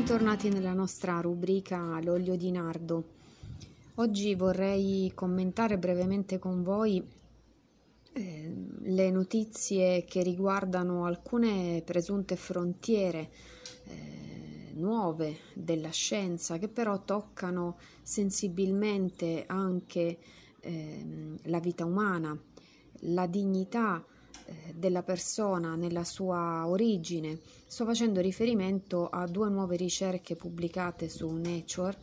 Bentornati nella nostra rubrica L'olio di nardo. Oggi vorrei commentare brevemente con voi eh, le notizie che riguardano alcune presunte frontiere eh, nuove della scienza che però toccano sensibilmente anche eh, la vita umana, la dignità della persona nella sua origine. Sto facendo riferimento a due nuove ricerche pubblicate su Nature,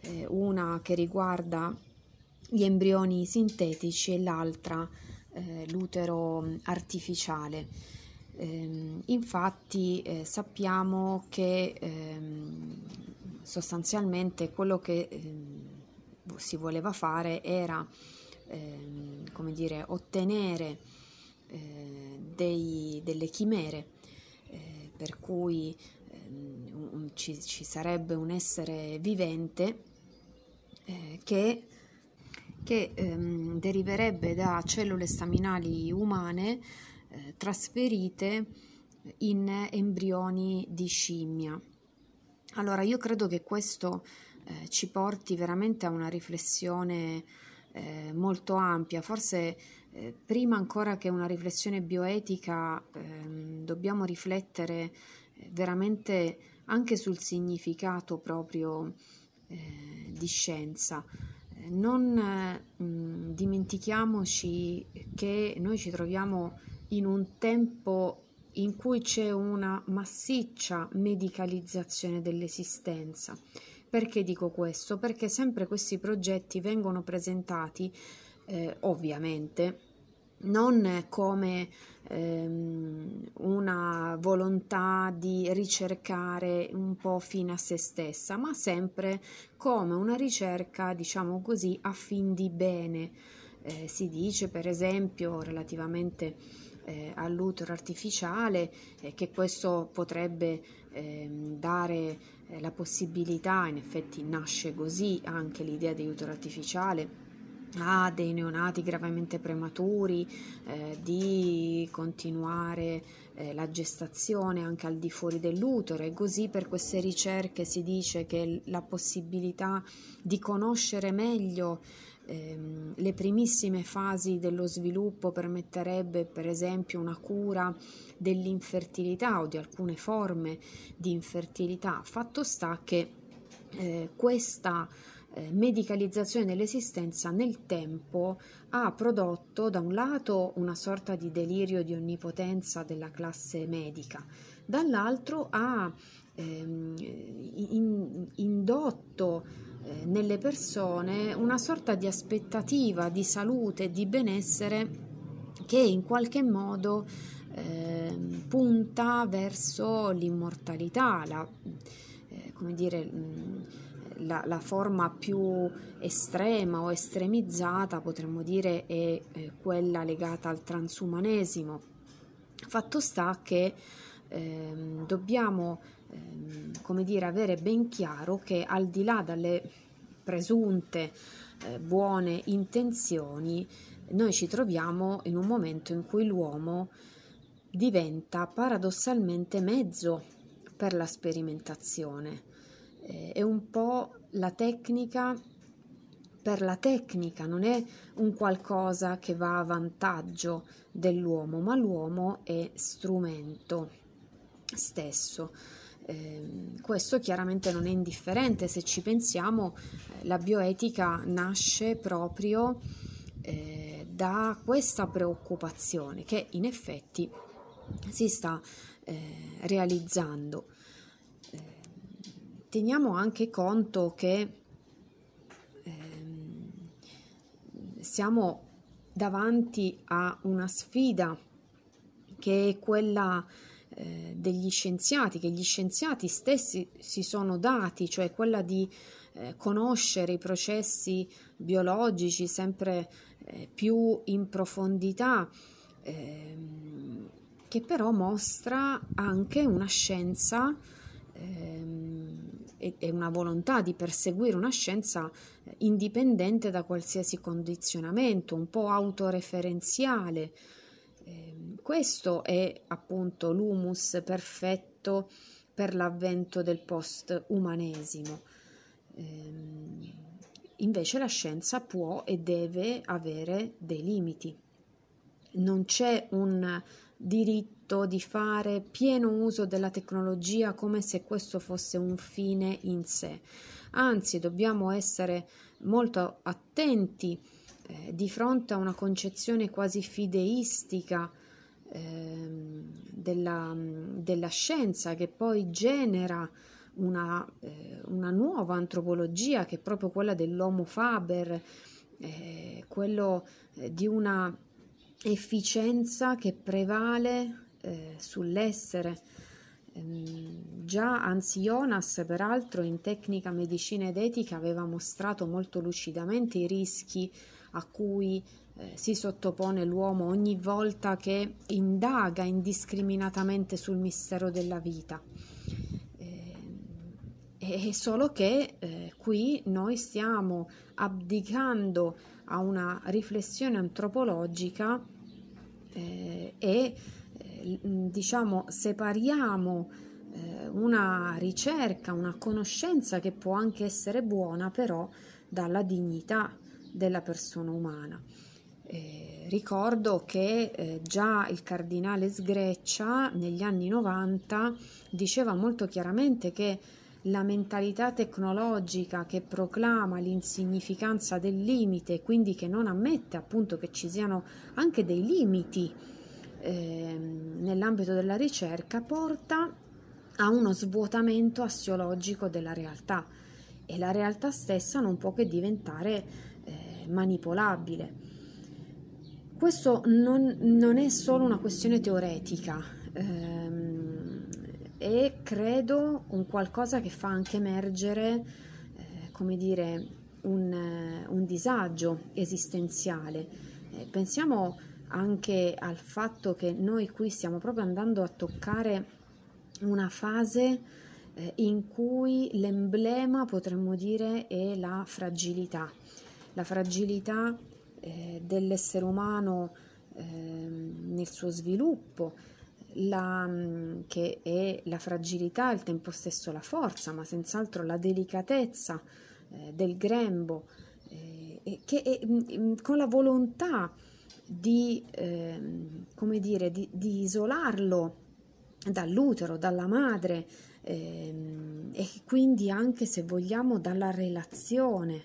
eh, una che riguarda gli embrioni sintetici e l'altra eh, l'utero artificiale. Ehm, infatti eh, sappiamo che ehm, sostanzialmente quello che ehm, si voleva fare era come dire, ottenere eh, dei, delle chimere, eh, per cui ehm, un, ci, ci, sarebbe un essere vivente eh, che, che ehm, deriverebbe da cellule staminali umane eh, trasferite in embrioni di scimmia. Allora, io credo che questo eh, ci porti veramente a una riflessione eh, molto ampia, forse eh, prima ancora che una riflessione bioetica ehm, dobbiamo riflettere eh, veramente anche sul significato proprio eh, di scienza. Eh, non mh, dimentichiamoci che noi ci troviamo in un tempo in cui c'è una massiccia medicalizzazione dell'esistenza. Perché dico questo? Perché sempre questi progetti vengono presentati eh, ovviamente non come ehm, una volontà di ricercare un po' fine a se stessa, ma sempre come una ricerca, diciamo così, a fin di bene. Eh, si dice, per esempio, relativamente eh, all'utero artificiale, eh, che questo potrebbe ehm, dare eh, la possibilità, in effetti nasce così anche l'idea di utero artificiale, a dei neonati gravemente prematuri, eh, di continuare eh, la gestazione anche al di fuori dell'utero. E così per queste ricerche si dice che la possibilità di conoscere meglio ehm, le primissime fasi dello sviluppo permetterebbe per esempio una cura dell'infertilità o di alcune forme di infertilità. Fatto sta che eh, questa eh, medicalizzazione dell'esistenza nel tempo ha prodotto da un lato una sorta di delirio di onnipotenza della classe medica, dall'altro ha ehm, in, indotto nelle persone una sorta di aspettativa di salute di benessere che in qualche modo eh, punta verso l'immortalità, la, eh, come dire, la, la, forma più estrema o estremizzata, potremmo dire, è eh, quella legata al transumanesimo. Fatto sta che ehm, dobbiamo, ehm, come dire, avere ben chiaro che al di là dalle presunte eh, buone intenzioni, noi ci troviamo in un momento in cui l'uomo diventa paradossalmente mezzo per la sperimentazione eh, è un po' la tecnica per la tecnica, non è un qualcosa che va a vantaggio dell'uomo, ma l'uomo è strumento stesso. Eh, questo chiaramente non è indifferente, se ci pensiamo, eh, la bioetica nasce proprio eh, da questa preoccupazione che in effetti si sta eh, realizzando. Teniamo anche conto che ehm, siamo davanti a una sfida che è quella eh, degli scienziati, che gli scienziati stessi si sono dati, cioè quella di eh, conoscere i processi biologici sempre eh, più in profondità, ehm, che però mostra anche una scienza ehm, e una volontà di perseguire una scienza eh, indipendente da qualsiasi condizionamento, un po' autoreferenziale. Questo è appunto l'humus perfetto per l'avvento del post-umanesimo. Ehm, invece la scienza può e deve avere dei limiti. Non c'è un diritto di fare pieno uso della tecnologia come se questo fosse un fine in sé. Anzi, dobbiamo essere molto attenti eh, di fronte a una concezione quasi fideistica della, della, scienza che poi genera una, eh, una, nuova antropologia che è proprio quella dell'Homo Faber, eh, quello eh, di una efficienza che prevale eh, sull'essere. Ehm, già Anzi Jonas, peraltro, in tecnica medicina ed etica aveva mostrato molto lucidamente i rischi a cui eh, si sottopone l'uomo ogni volta che indaga indiscriminatamente sul mistero della vita. Eh, è solo che eh, qui noi stiamo abdicando a una riflessione antropologica eh, e eh, diciamo separiamo eh, una ricerca, una conoscenza che può anche essere buona però dalla dignità della persona umana. Eh, ricordo che eh, già il cardinale Sgreccia negli anni 90 diceva molto chiaramente che la mentalità tecnologica che proclama l'insignificanza del limite, quindi che non ammette appunto che ci siano anche dei limiti eh, nell'ambito della ricerca, porta a uno svuotamento assiologico della realtà e la realtà stessa non può che diventare manipolabile. Questo non, non, è solo una questione teoretica, ehm, è credo un qualcosa che fa anche emergere, eh, come dire, un, un disagio esistenziale. Eh, pensiamo anche al fatto che noi qui stiamo proprio andando a toccare una fase eh, in cui l'emblema, potremmo dire, è la fragilità. La fragilità eh, dell'essere umano eh, nel suo sviluppo, la, mm, che è la fragilità al tempo stesso la forza, ma senz'altro la delicatezza eh, del grembo, eh, che è, mm, mm, con la volontà di, ehm, dire, di, di isolarlo dall'utero, dalla madre ehm, e quindi anche se vogliamo dalla relazione.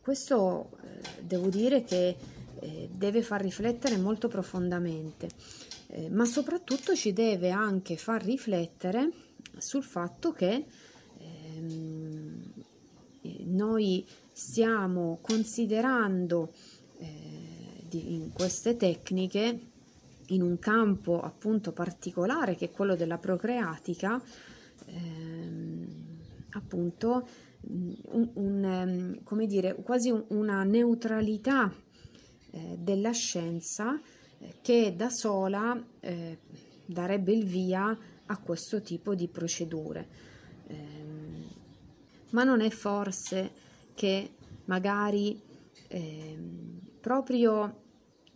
Questo eh, devo dire che eh, deve far riflettere molto profondamente, eh, ma soprattutto ci deve anche far riflettere sul fatto che ehm, noi stiamo considerando in queste tecniche in un campo appunto particolare che è quello della procreatica ehm, appunto un, un, ehm, come dire, quasi una neutralità eh, della scienza eh, che da sola eh, darebbe il via a questo tipo di procedure. Ehm, ma non è forse che magari ehm, proprio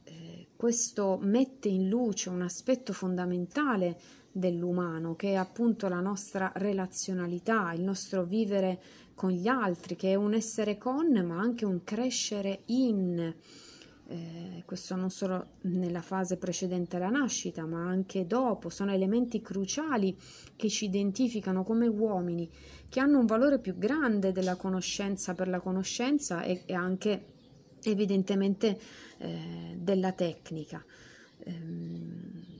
eh, questo mette in luce un aspetto fondamentale dell'umano, che è appunto la nostra relazionalità, il nostro vivere con gli altri, che è un essere con, ma anche un crescere in. Eh, questo non solo nella fase precedente alla nascita, ma anche dopo, sono elementi cruciali che ci identificano come uomini, che hanno un valore più grande della conoscenza per la conoscenza e, e anche evidentemente eh, della tecnica. Ehm,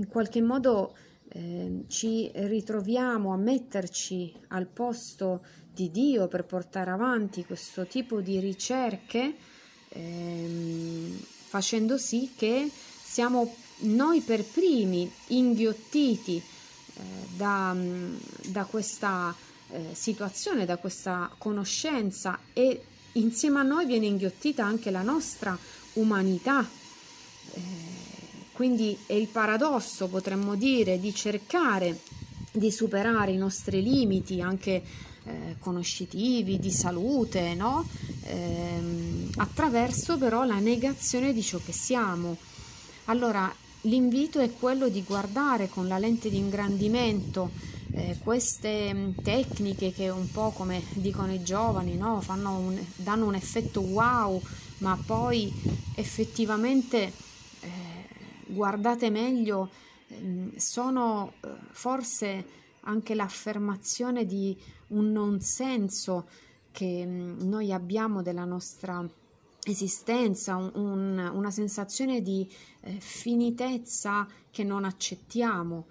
in qualche modo eh, ci ritroviamo a metterci al posto di Dio per portare avanti questo tipo di ricerche, ehm, facendo sì che siamo noi per primi inghiottiti eh, da, da, questa eh, situazione, da questa conoscenza e insieme a noi viene inghiottita anche la nostra umanità. Quindi è il paradosso, potremmo dire, di cercare di superare i nostri limiti anche eh, conoscitivi, di salute, no? eh, attraverso però la negazione di ciò che siamo. Allora, l'invito è quello di guardare con la lente di ingrandimento eh, queste mm, tecniche che un po' come dicono i giovani, no? un, danno un effetto wow, ma poi effettivamente guardate meglio, eh, sono eh, forse anche l'affermazione di un non senso che mm, noi abbiamo della nostra esistenza, un, un, una sensazione di eh, finitezza che non accettiamo.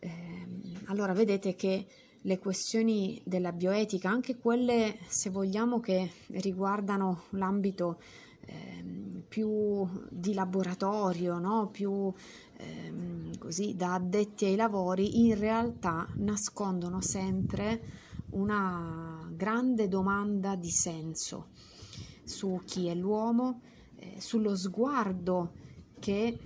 Eh, allora vedete che le questioni della bioetica, anche quelle se vogliamo che riguardano l'ambito eh, più di laboratorio, no? più ehm, così da addetti ai lavori, in realtà nascondono sempre una grande domanda di senso su chi è l'uomo, eh, sullo sguardo che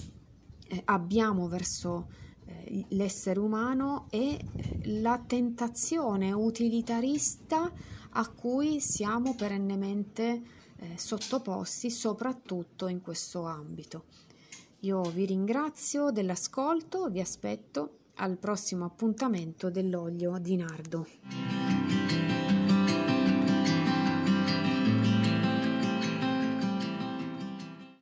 eh, abbiamo verso eh, l'essere umano e eh, la tentazione utilitarista a cui siamo perennemente eh, sottoposti, soprattutto in questo ambito. Io vi ringrazio dell'ascolto, vi aspetto al prossimo appuntamento dell'olio di nardo.